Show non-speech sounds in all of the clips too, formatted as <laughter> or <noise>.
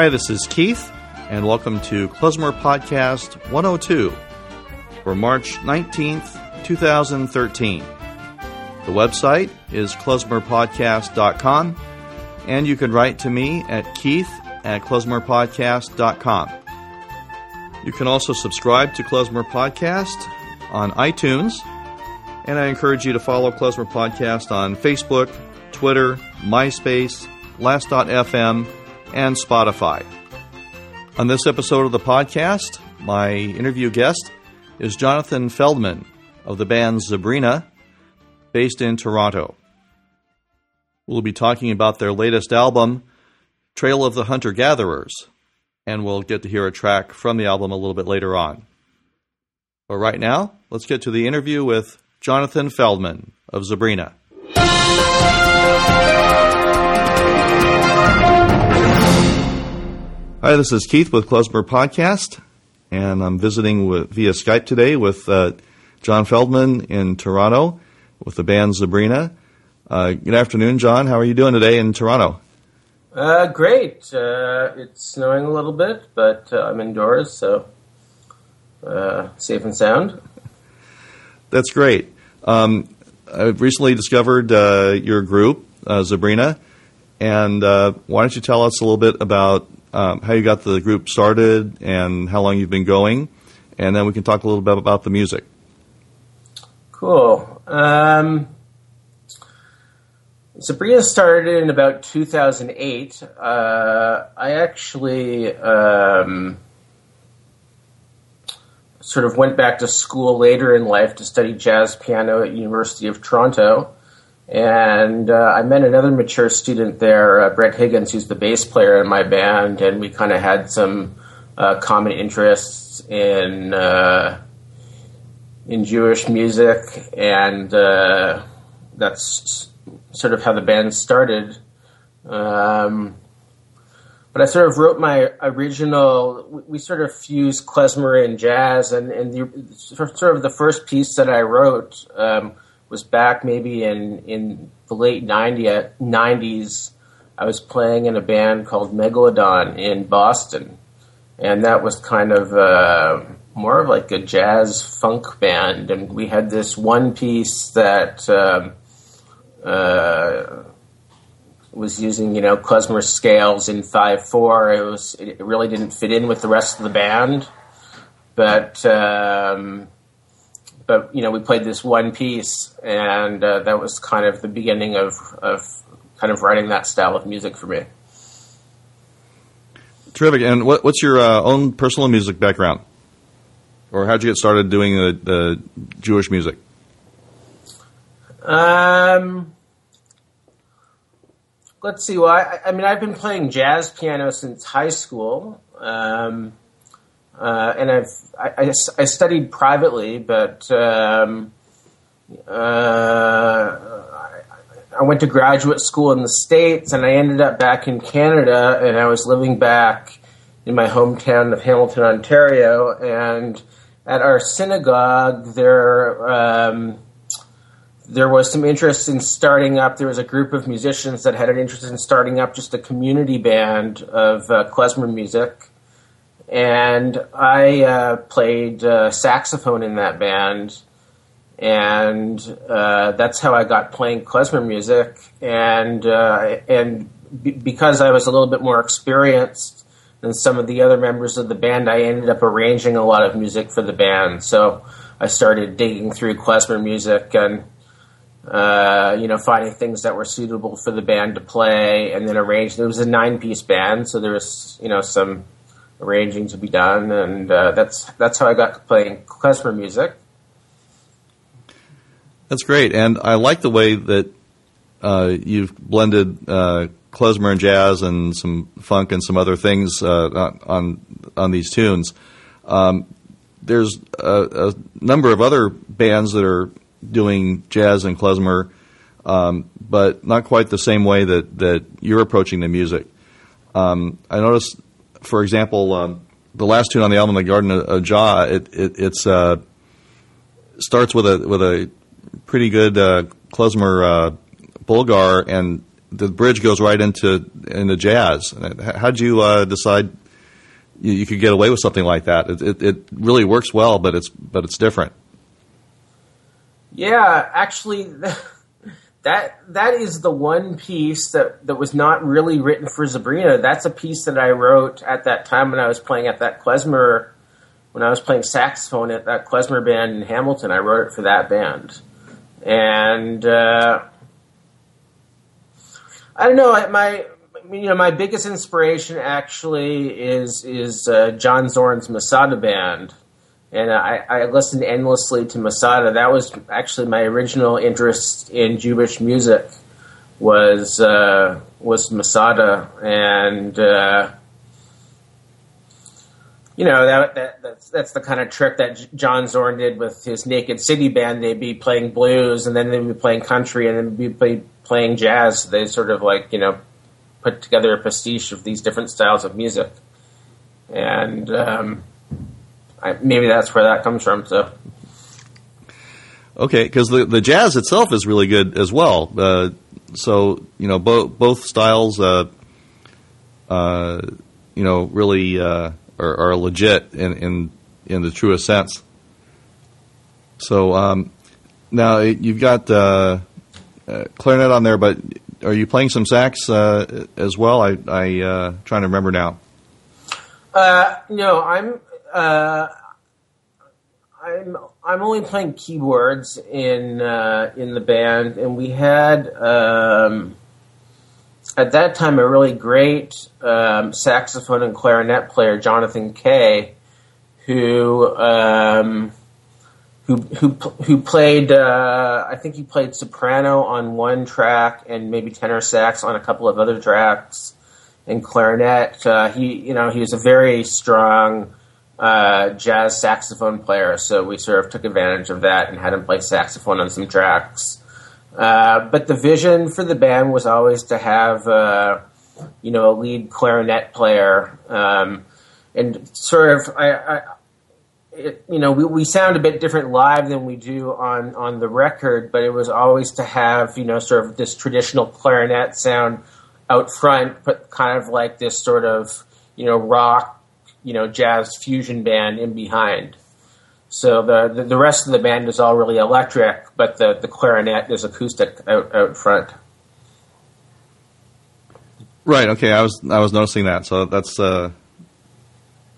Hi, this is Keith, and welcome to Klezmer Podcast 102 for March 19th, 2013. The website is klezmerpodcast.com, and you can write to me at keith at klezmerpodcast.com. You can also subscribe to Klezmer Podcast on iTunes, and I encourage you to follow Klezmer Podcast on Facebook, Twitter, MySpace, Last.fm, and Spotify. On this episode of the podcast, my interview guest is Jonathan Feldman of the band Zabrina, based in Toronto. We'll be talking about their latest album, Trail of the Hunter Gatherers, and we'll get to hear a track from the album a little bit later on. But right now, let's get to the interview with Jonathan Feldman of Zabrina. Hi, this is Keith with Klezmer Podcast, and I'm visiting with, via Skype today with uh, John Feldman in Toronto with the band Zabrina. Uh, good afternoon, John. How are you doing today in Toronto? Uh, great. Uh, it's snowing a little bit, but uh, I'm indoors, so uh, safe and sound. <laughs> That's great. Um, I've recently discovered your group, Zabrina, and why don't you tell us a little bit about um, how you got the group started and how long you've been going, and then we can talk a little bit about the music. Cool. Um, Zabrina started in about 2008. Uh, I actually um, sort of went back to school later in life to study jazz piano at University of Toronto. And uh, I met another mature student there, uh, Brett Higgins, who's the bass player in my band, and we kind of had some uh, common interests in uh, in Jewish music, and uh, that's sort of how the band started. Um, but I sort of wrote my original. We sort of fused klezmer and jazz, and, and the, sort of the first piece that I wrote. Um, was back maybe in in the late 90, 90s. I was playing in a band called Megalodon in Boston, and that was kind of uh, more of like a jazz funk band. And we had this one piece that um, uh, was using you know klezmer scales in five four. It was it really didn't fit in with the rest of the band, but. Um, but you know, we played this one piece, and uh, that was kind of the beginning of, of kind of writing that style of music for me. Terrific. And what, what's your uh, own personal music background, or how'd you get started doing the, the Jewish music? Um, let's see. Well, I, I, mean, I've been playing jazz piano since high school. Um, uh, and I've I, I, studied privately, but um, uh, I went to graduate school in the states, and I ended up back in Canada, and I was living back in my hometown of Hamilton, Ontario, and at our synagogue there. Um, there was some interest in starting up. There was a group of musicians that had an interest in starting up just a community band of uh, klezmer music and I uh, played uh, saxophone in that band, and uh, that's how I got playing klezmer music. And uh, and because I was a little bit more experienced than some of the other members of the band, I ended up arranging a lot of music for the band. So I started digging through klezmer music and. Uh, you know, finding things that were suitable for the band to play, and then arrange. It was a nine-piece band, so there was, you know, some arranging to be done, and uh, that's that's how I got playing klezmer music. That's great, and I like the way that uh, you've blended uh, klezmer and jazz and some funk and some other things uh, on on these tunes. Um, there's a, a, number of other bands that are doing jazz and klezmer, um, but not quite the same way that, that you're approaching the music. Um, I noticed for example, um, the last tune on the album, "The Garden of Jah," it, it it's uh, starts with a with a pretty good uh, klezmer uh, bulgar, and the bridge goes right into into jazz. How'd you uh, decide you, you, could get away with something like that? It, it, it really works well, but it's but it's different. Yeah, actually. <laughs> that that is the one piece that, that was not really written for Zabrina. That's a piece that I wrote at that time when I was playing at that klezmer when I was playing saxophone at that klezmer band in Hamilton, I wrote it for that band, and uh, I don't know. My you know my biggest inspiration actually is is uh, John Zorn's Masada band, and I, I listened endlessly to Masada. That was actually my original interest in Jewish music was uh, was Masada and. Uh, you know that, that that's that's the kind of trick that John Zorn did with his Naked City band. They'd be playing blues, and then they'd be playing country, and then they'd be playing jazz. They sort of like you know put together a pastiche of these different styles of music, and um, I, maybe that's where that comes from. So. Okay, because the the jazz itself is really good as well. Uh, so you know, both both styles, uh, uh, you know, really uh, are, are legit in, in in the truest sense. So um, now you've got uh, uh, clarinet on there, but are you playing some sax uh, as well? I I uh, trying to remember now. Uh, no, I'm uh, I'm I'm only playing keyboards in uh, in the band, and we had um, at that time a really great um, saxophone and clarinet player, Jonathan Kay, who um, who who who played. Uh, I think he played soprano on one track and maybe tenor sax on a couple of other tracks, and clarinet. Uh, he you know he was a very strong. Uh, jazz saxophone player, so we sort of took advantage of that and had him play saxophone on some tracks. Uh, but the vision for the band was always to have, uh, you know, a lead clarinet player, um, and sort of, I, I it, you know, we, we sound a bit different live than we do on on the record, but it was always to have, you know, sort of this traditional clarinet sound out front, but kind of like this sort of, you know, rock, you know, jazz fusion band in behind. So the, the, the rest of the band is all really electric, but the, the clarinet is acoustic out, out front. Right. Okay. I was I was noticing that. So that's uh,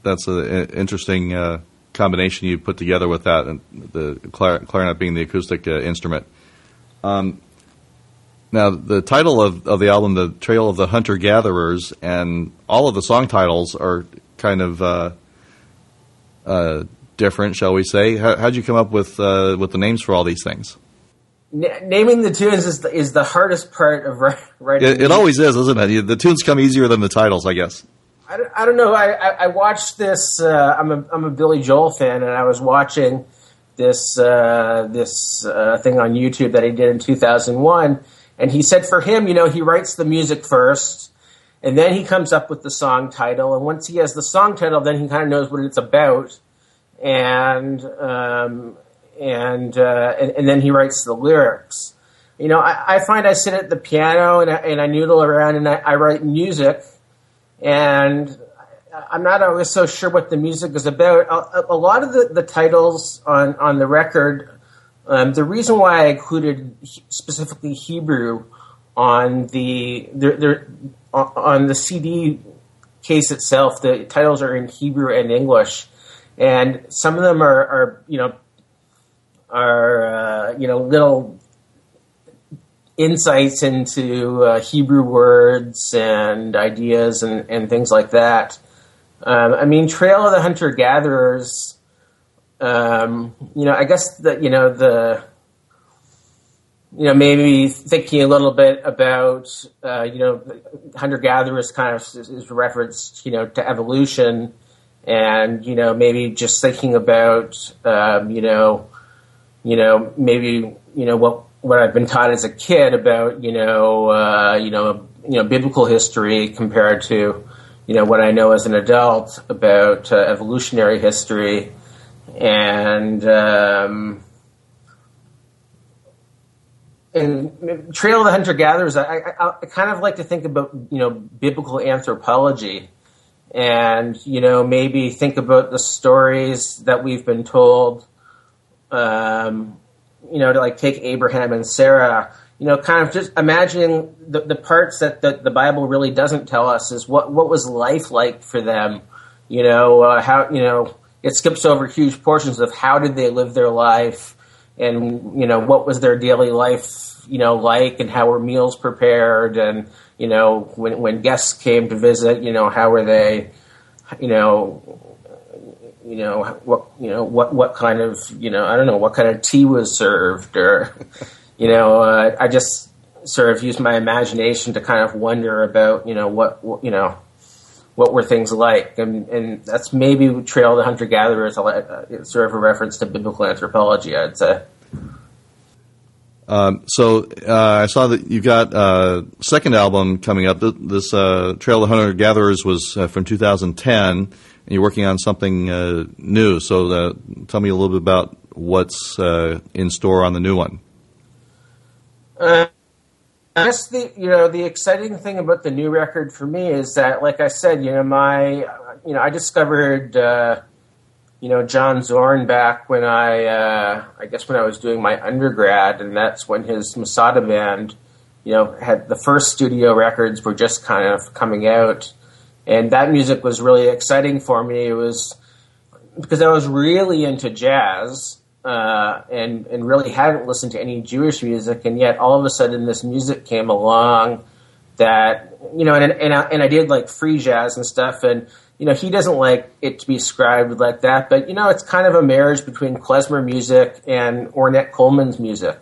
that's an interesting uh, combination you put together with that, and the clarinet being the acoustic uh, instrument. Um, now, the title of, of the album, "The Trail of the Hunter Gatherers," and all of the song titles are kind of uh, uh, different, shall we say? How, how'd you come up with uh, with the names for all these things? N- naming the tunes is the, is the hardest part of writing. It, it always is, isn't it? The tunes come easier than the titles, I guess. I don't, I don't know. I, I, I watched this. Uh, I'm a I'm a Billy Joel fan, and I was watching this uh, this uh, thing on YouTube that he did in 2001, and he said for him, you know, he writes the music first. And then he comes up with the song title, and once he has the song title, then he kind of knows what it's about and um, and, uh, and, and then he writes the lyrics. You know, I, I find I sit at the piano and I, and I noodle around and I, I write music, and I'm not always so sure what the music is about. A, a lot of the, the titles on, on the record, um, the reason why I included specifically Hebrew on the the on the CD case itself, the titles are in Hebrew and English and some of them are, are you know are uh, you know little insights into uh, Hebrew words and ideas and, and things like that. Um, I mean, Trail of the Hunter Gatherers. Um, you know, I guess that you know the you know maybe thinking a little bit about uh, you know hunter gatherers kind of is, referenced you know to evolution and you know maybe just thinking about um, you know you know maybe you know what what I've been taught as a kid about you know uh, you know you know biblical history compared to you know what I know as an adult about uh, evolutionary history and um, and Trail of the Hunter Gatherers, I, I, I, kind of like to think about you know biblical anthropology, and you know maybe think about the stories that we've been told. Um, you know, to like take Abraham and Sarah. You know, kind of just imagining the, the parts that the, the Bible really doesn't tell us is what what was life like for them. You know, uh, how you know it skips over huge portions of how did they live their life and you know what was their daily life you know like and how were meals prepared and you know when when guests came to visit you know how were they you know you know what you know what what kind of you know I don't know what kind of tea was served or you know uh, I just sort of used my imagination to kind of wonder about you know what, what you know what were things like? And, and that's maybe Trail of the hunter gatherers uh, sort of a reference to biblical anthropology, I'd say. Um, so uh, I saw that you've got a uh, second album coming up. This uh, Trail of the Hunter Gatherers was uh, from 2010, and you're working on something uh, new. So tell me a little bit about what's in store on the new one. I guess the you know the exciting thing about the new record for me is that, like I said, you know my you know I discovered uh, you know John Zorn back when I uh, I guess when I was doing my undergrad, and that's when his Masada band you know had the first studio records were just kind of coming out, and that music was really exciting for me. It was because I was really into jazz uh, and and really hadn't listened to any Jewish music, and yet all of a sudden this music came along that you know, and and I, and I did like free jazz and stuff, and you know he doesn't like it to be described like that, but you know it's kind of a marriage between klezmer music and Ornette Coleman's music,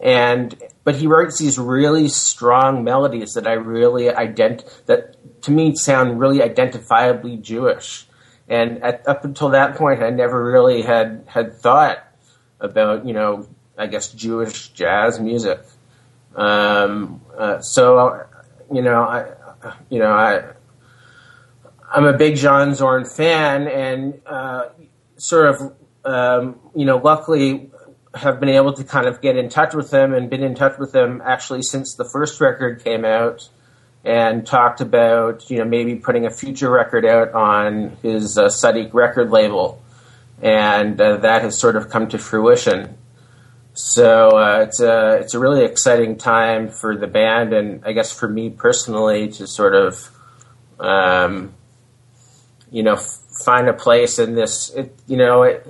and but he writes these really strong melodies that I really ident that to me sound really identifiably Jewish and at, up until that point, I never really had had thought about you know I guess Jewish jazz music. Um, uh, so you know I you know I I'm a big John Zorn fan, and uh, sort of um, you know luckily have been able to kind of get in touch with them and been in touch with them actually since the first record came out and talked about you know maybe putting a future record out on his uh, Tzadik record label, and uh, that has sort of come to fruition. So uh, it's a it's a really exciting time for the band, and I guess for me personally to sort of, um, you know, f- find a place in this. It, you know, it,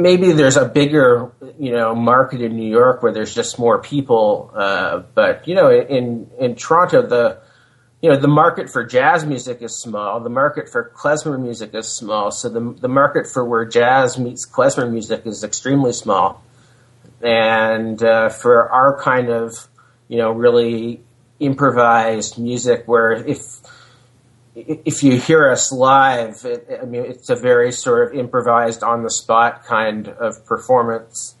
maybe there's a bigger you know market in New York where there's just more people, uh, but you know in in Toronto the you know the market for jazz music is small. The market for klezmer music is small. So the the market for where jazz meets klezmer music is extremely small. And uh, for our kind of you know really improvised music, where if if you hear us live, it, I mean, it's a very sort of improvised, on the spot kind of performance,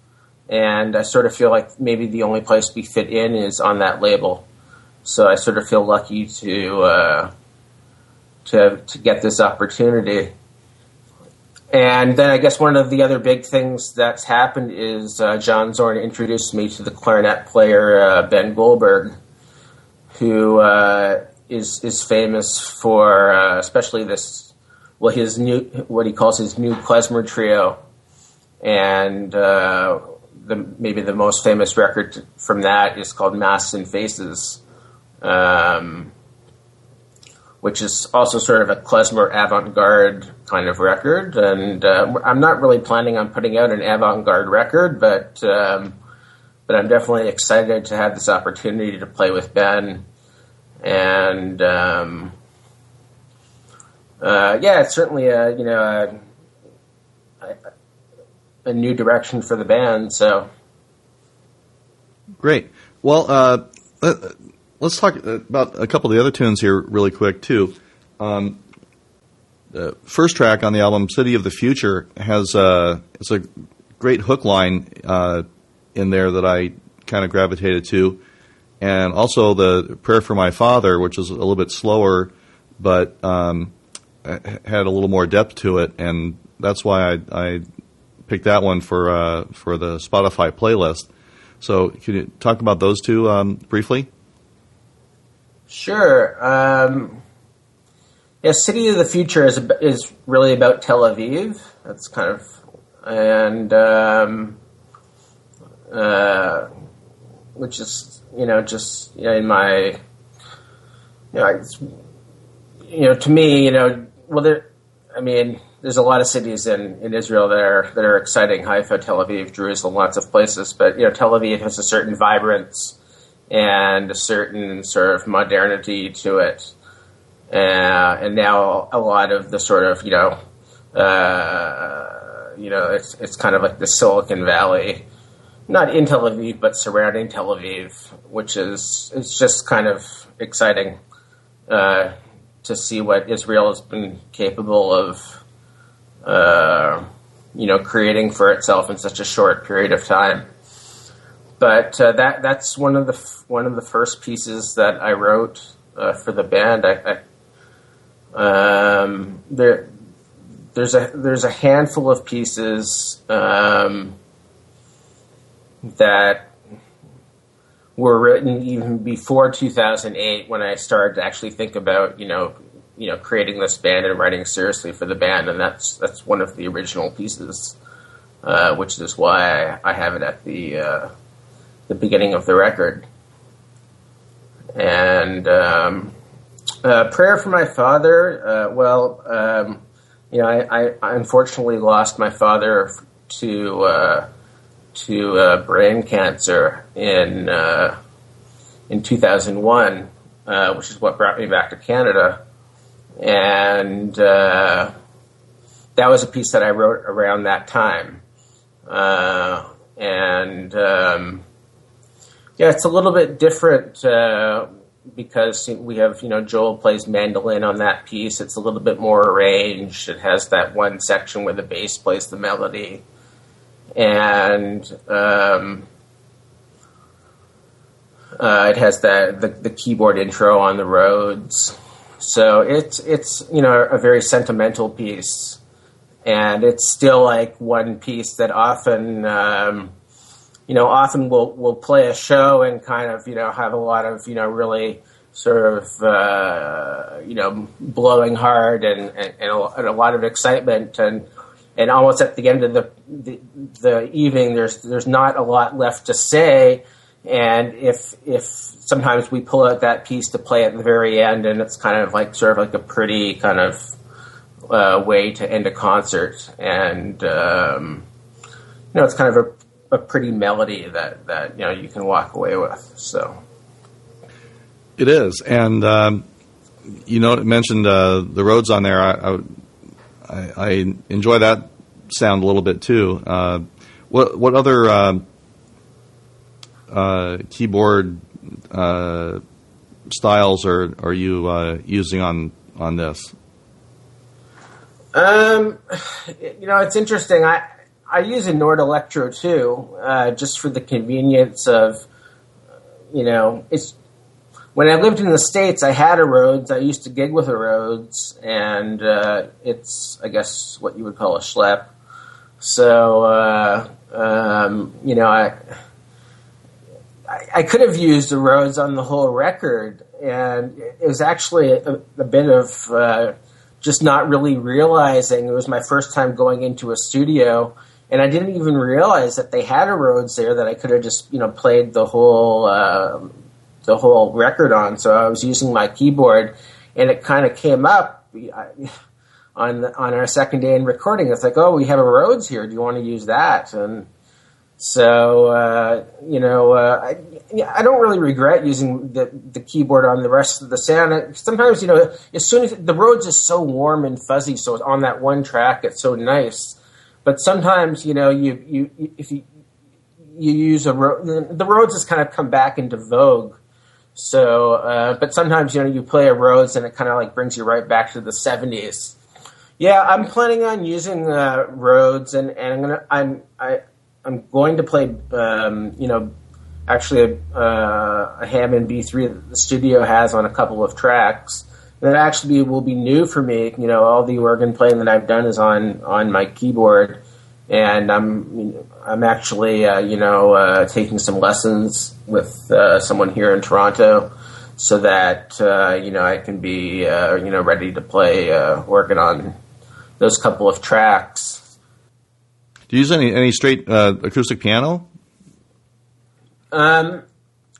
and I sort of feel like maybe the only place we fit in is on that label. So I sort of feel lucky to uh, to to get this opportunity. And then I guess one of the other big things that's happened is uh, John Zorn introduced me to the clarinet player uh, Ben Goldberg, who uh, is is famous for uh, especially this well his new what he calls his new klezmer trio, and uh, the maybe the most famous record from that is called Masks and Faces, um, which is also sort of a klezmer avant-garde kind of record. And uh, I'm not really planning on putting out an avant-garde record, but um, but I'm definitely excited to have this opportunity to play with Ben and um, uh, yeah, it's certainly a you know a, a, new direction for the band. So great. Well, uh, let's talk about a couple of the other tunes here really quick too. Um, the first track on the album, "City of the Future," has a it's a great hook line uh, in there that I kind of gravitated to and also the prayer for my father, which is a little bit slower, but um, had a little more depth to it, and that's why I, I picked that one for uh, for the Spotify playlist. So, can you talk about those two um, briefly? Sure. Um, yeah, City of the Future is is really about Tel Aviv. That's kind of and um, uh, which is you know just you know, in my you know you know to me you know well there I mean there's a lot of cities in, in Israel that are that are exciting. Haifa Tel Aviv Jerusalem lots of places. But you know Tel Aviv has a certain vibrance and a certain sort of modernity to it. Uh, and now a lot of the sort of you know uh, you know it's it's kind of like the Silicon Valley not in Tel Aviv, but surrounding Tel Aviv, which is it's just kind of exciting uh, to see what Israel has been capable of, uh, you know, creating for itself in such a short period of time. But uh, that that's one of the f- one of the first pieces that I wrote uh, for the band. I, I um, there there's a there's a handful of pieces. Um, that were written even before 2008 when I started to actually think about, you know, you know, creating this band and writing seriously for the band, and that's that's one of the original pieces, uh, which is why I have it at the uh, the beginning of the record. And um, uh, prayer for my father. Uh, well, um, you know, I, I, unfortunately lost my father to uh, to uh, brain cancer in uh, in 2001, uh, which is what brought me back to Canada, and uh, that was a piece that I wrote around that time, uh, and um, yeah, it's a little bit different. Uh, because we have, you know, Joel plays mandolin on that piece. It's a little bit more arranged. It has that one section where the bass plays the melody and um, uh, it has the, the, the keyboard intro on the Rhodes. So it's it's you know a very sentimental piece, and it's still like one piece that often um, you know often will will play a show and kind of you know have a lot of you know really sort of uh, you know blowing hard and, and, and, a, and a lot of excitement and and almost at the end of the, the, the evening, there's there's not a lot left to say. And if if sometimes we pull out that piece to play at the very end, and it's kind of like sort of like a pretty kind of uh, way to end a concert, and um, you know, it's kind of a, a pretty melody that that you know you can walk away with. So it is, and um, you know, mentioned uh, the Rhodes on there. I, I, I, enjoy that sound a little bit too. Uh, what what other uh, uh, keyboard uh, styles are are you uh, using on on this? Um, you know, it's interesting. I I use a Nord Electro too, uh, just for the convenience of, you know, it's when I lived in the states, I had a Rhodes. I used to gig with a Rhodes, and uh, it's I guess what you would call a schlep. So uh, um, you know, I, I, I could have used a Rhodes on the whole record, and it was actually a, a bit of uh, just not really realizing. It was my first time going into a studio. And I didn't even realize that they had a Rhodes there that I could have just, you know, played the whole um, the whole record on. So I was using my keyboard, and it kind of came up on on our second day in recording. It's like, oh, we have a Rhodes here. Do you want to use that? And so uh, you know, uh, I, I don't really regret using the the keyboard on the rest of the sound. Sometimes you know, as soon as the Rhodes is so warm and fuzzy, so on that one track, it's so nice. But sometimes you know, you you if you you use a the Rhodes has kind of come back into vogue so, uh, but sometimes you know you play a Rhodes and it kind of like brings you right back to the '70s. Yeah, I'm planning on using uh, Rhodes, and, and I'm gonna I'm I, I'm going to play um, you know actually a, uh, a Hammond B3 that the studio has on a couple of tracks. That actually will be new for me. You know, all the organ playing that I've done is on on my keyboard, and I'm I'm actually uh, you know uh, taking some lessons with uh, someone here in Toronto, so that uh, you know I can be uh, you know ready to play uh, working on those couple of tracks. Do you use any any straight acoustic piano? Um,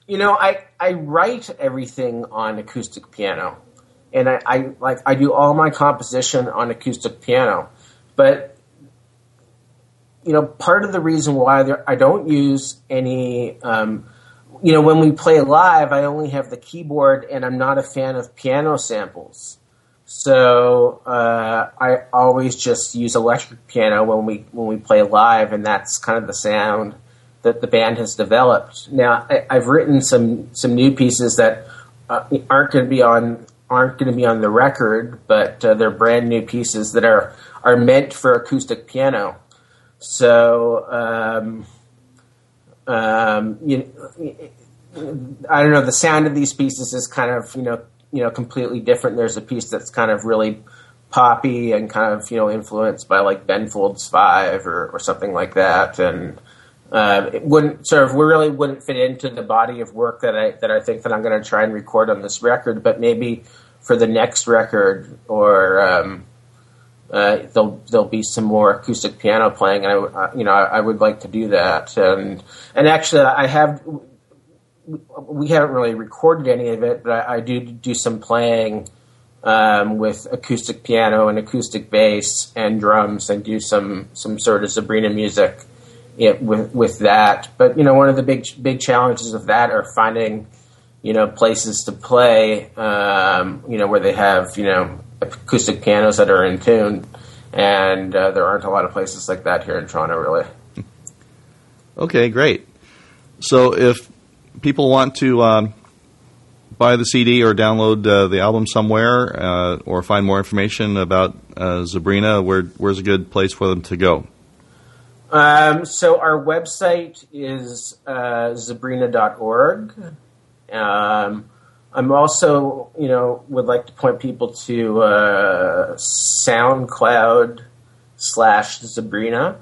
you know I I write everything on acoustic piano, and I, I like I do all my composition on acoustic piano, but you know, part of the reason why there, I don't use any, um, you know, when we play live, I only have the keyboard, and I'm not a fan of piano samples. So uh, I always just use electric piano when we when we play live, and that's kind of the sound that the band has developed. Now I, have written some some new pieces that uh, aren't going to be on aren't going to be on the record, but uh, they're brand new pieces that are are meant for acoustic piano. So, um, um, you, I don't know. The sound of these pieces is kind of you know you know completely different. There's a piece that's kind of really poppy and kind of you know influenced by like Ben Folds Five or, or something like that, and uh, it wouldn't sort of we really wouldn't fit into the body of work that I that I think that I'm going to try and record on this record. But maybe for the next record or um, uh, there'll there'll be some more acoustic piano playing, and I you know I, I, would like to do that. And and actually, I have we haven't really recorded any of it, but I, I do do some playing um, with acoustic piano and acoustic bass and drums, and do some some sort of Zabrina music it, with with that. But you know, one of the big big challenges of that are finding you know places to play. Um, you know where they have you know acoustic pianos that are in tune, and uh, there aren't a lot of places like that here in Toronto, really. Okay, great. So if people want to um, buy the CD or download uh, the album somewhere, uh, or find more information about uh, Zabrina, where where's a good place for them to go? Um, so our website is uh, zabrina.org. Um, I'm also, you know, would like to point people to uh, SoundCloud slash Zabrina,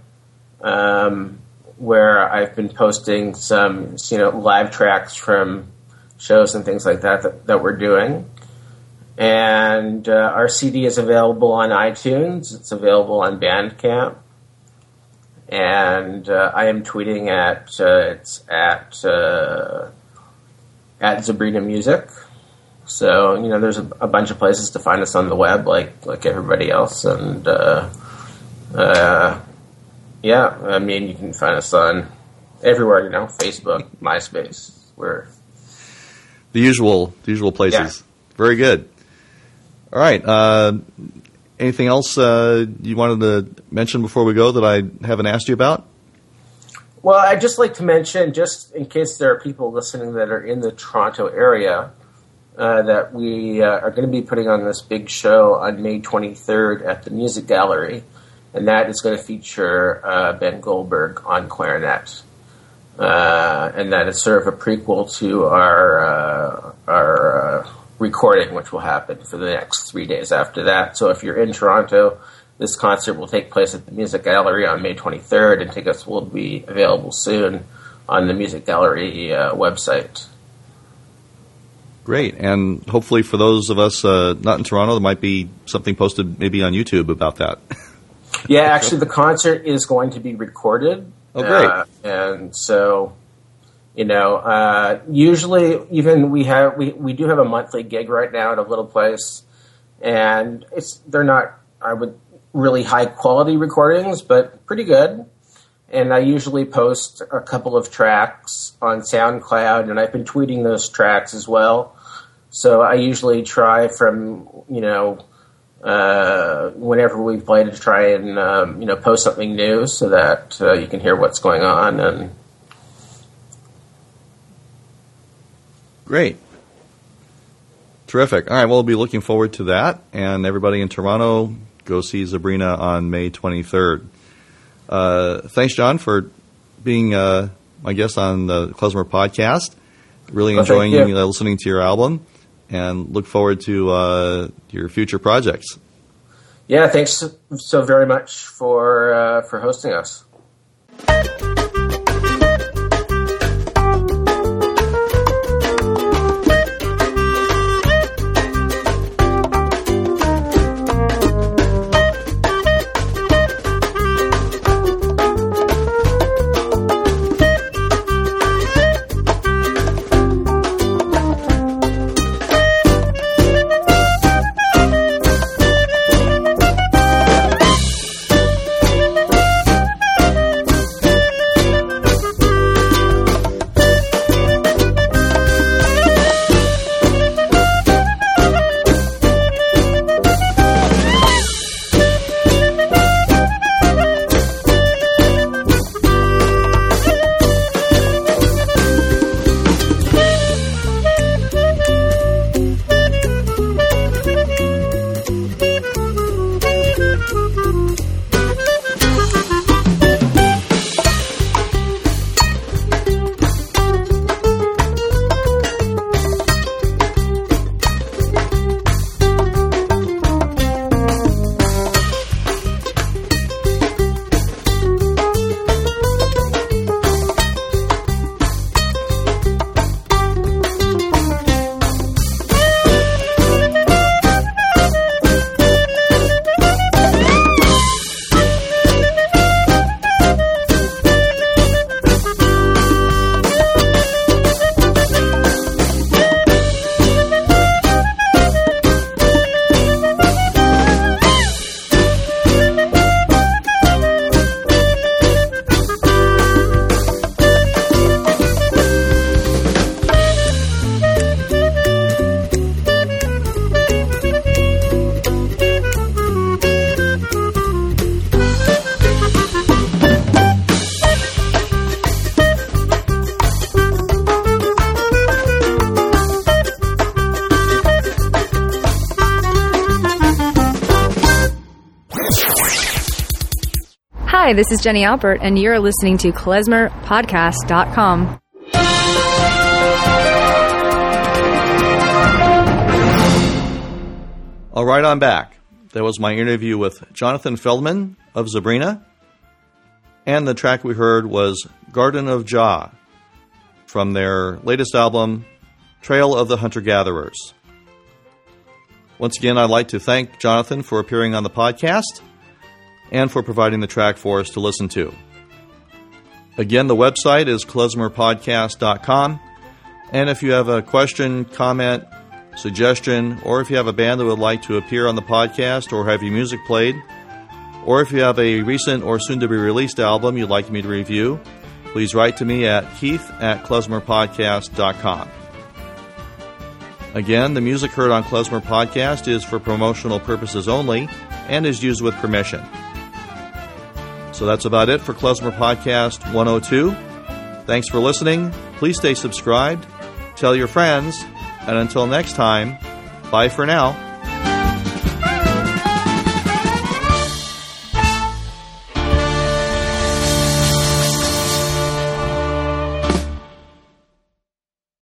um, where I've been posting some, you know, live tracks from shows and things like that that, that we're doing. And uh, our CD is available on iTunes. It's available on Bandcamp. And uh, I am tweeting at uh, it's at uh, at Zabrina Music. So you know, there's a, a, bunch of places to find us on the web, like like everybody else, and uh, uh, yeah, I mean, you can find us on everywhere. You know, Facebook, MySpace, where the usual the usual places. Yeah. Very good. All right. Uh, anything else uh, you wanted to mention before we go that I haven't asked you about? Well, I'd just like to mention, just in case there are people listening that are in the Toronto area, uh, that we uh, are going to be putting on this big show on May 23rd at the Music Gallery, and that is going to feature uh, Ben Goldberg on clarinet. Uh, and that is sort of a prequel to our uh, our recording, which will happen for the next three days after that. So if you're in Toronto, this concert will take place at the Music Gallery on May 23rd, and tickets will be available soon on the Music Gallery uh, website. Great, and hopefully for those of us uh, not in Toronto, there might be something posted maybe on YouTube about that. <laughs> yeah, actually, the concert is going to be recorded. Oh, great! Uh, and so, you know, uh, usually even we have we, we do have a monthly gig right now at a little place, and it's they're not I would really high quality recordings, but pretty good. And I usually post a couple of tracks on SoundCloud, and I've been tweeting those tracks as well. So I usually try from you know uh, whenever we play to try and um, you know post something new so that uh, you can hear what's going on and. Great. Terrific. All right, well, we'll be looking forward to that. And everybody in Toronto, go see Zabrina on May 23rd. Uh, thanks, John, for being uh, my guest on the Klezmer podcast. Really enjoying uh, listening to your album and look forward to uh, your future projects. Yeah, thanks so very much for uh, for hosting us. Hi, this is Jenny Albert, and you're listening to klezmerpodcast.com. All right, I'm back. That was my interview with Jonathan Feldman of Zabrina. And the track we heard was Garden of Jah from their latest album, Trail of the Hunter Gatherers. Once again, I'd like to thank Jonathan for appearing on the podcast and for providing the track for us to listen to. Again, the website is klezmerpodcast.com. And if you have a question, comment, suggestion, or if you have a band that would like to appear on the podcast or have your music played, or if you have a recent or soon to be released album you'd like me to review, please write to me at keith at klezmerpodcast.com. Again, the music heard on Klezmer Podcast is for promotional purposes only and is used with permission. So that's about it for Klezmer Podcast 102. Thanks for listening. Please stay subscribed, tell your friends, and until next time, bye for now.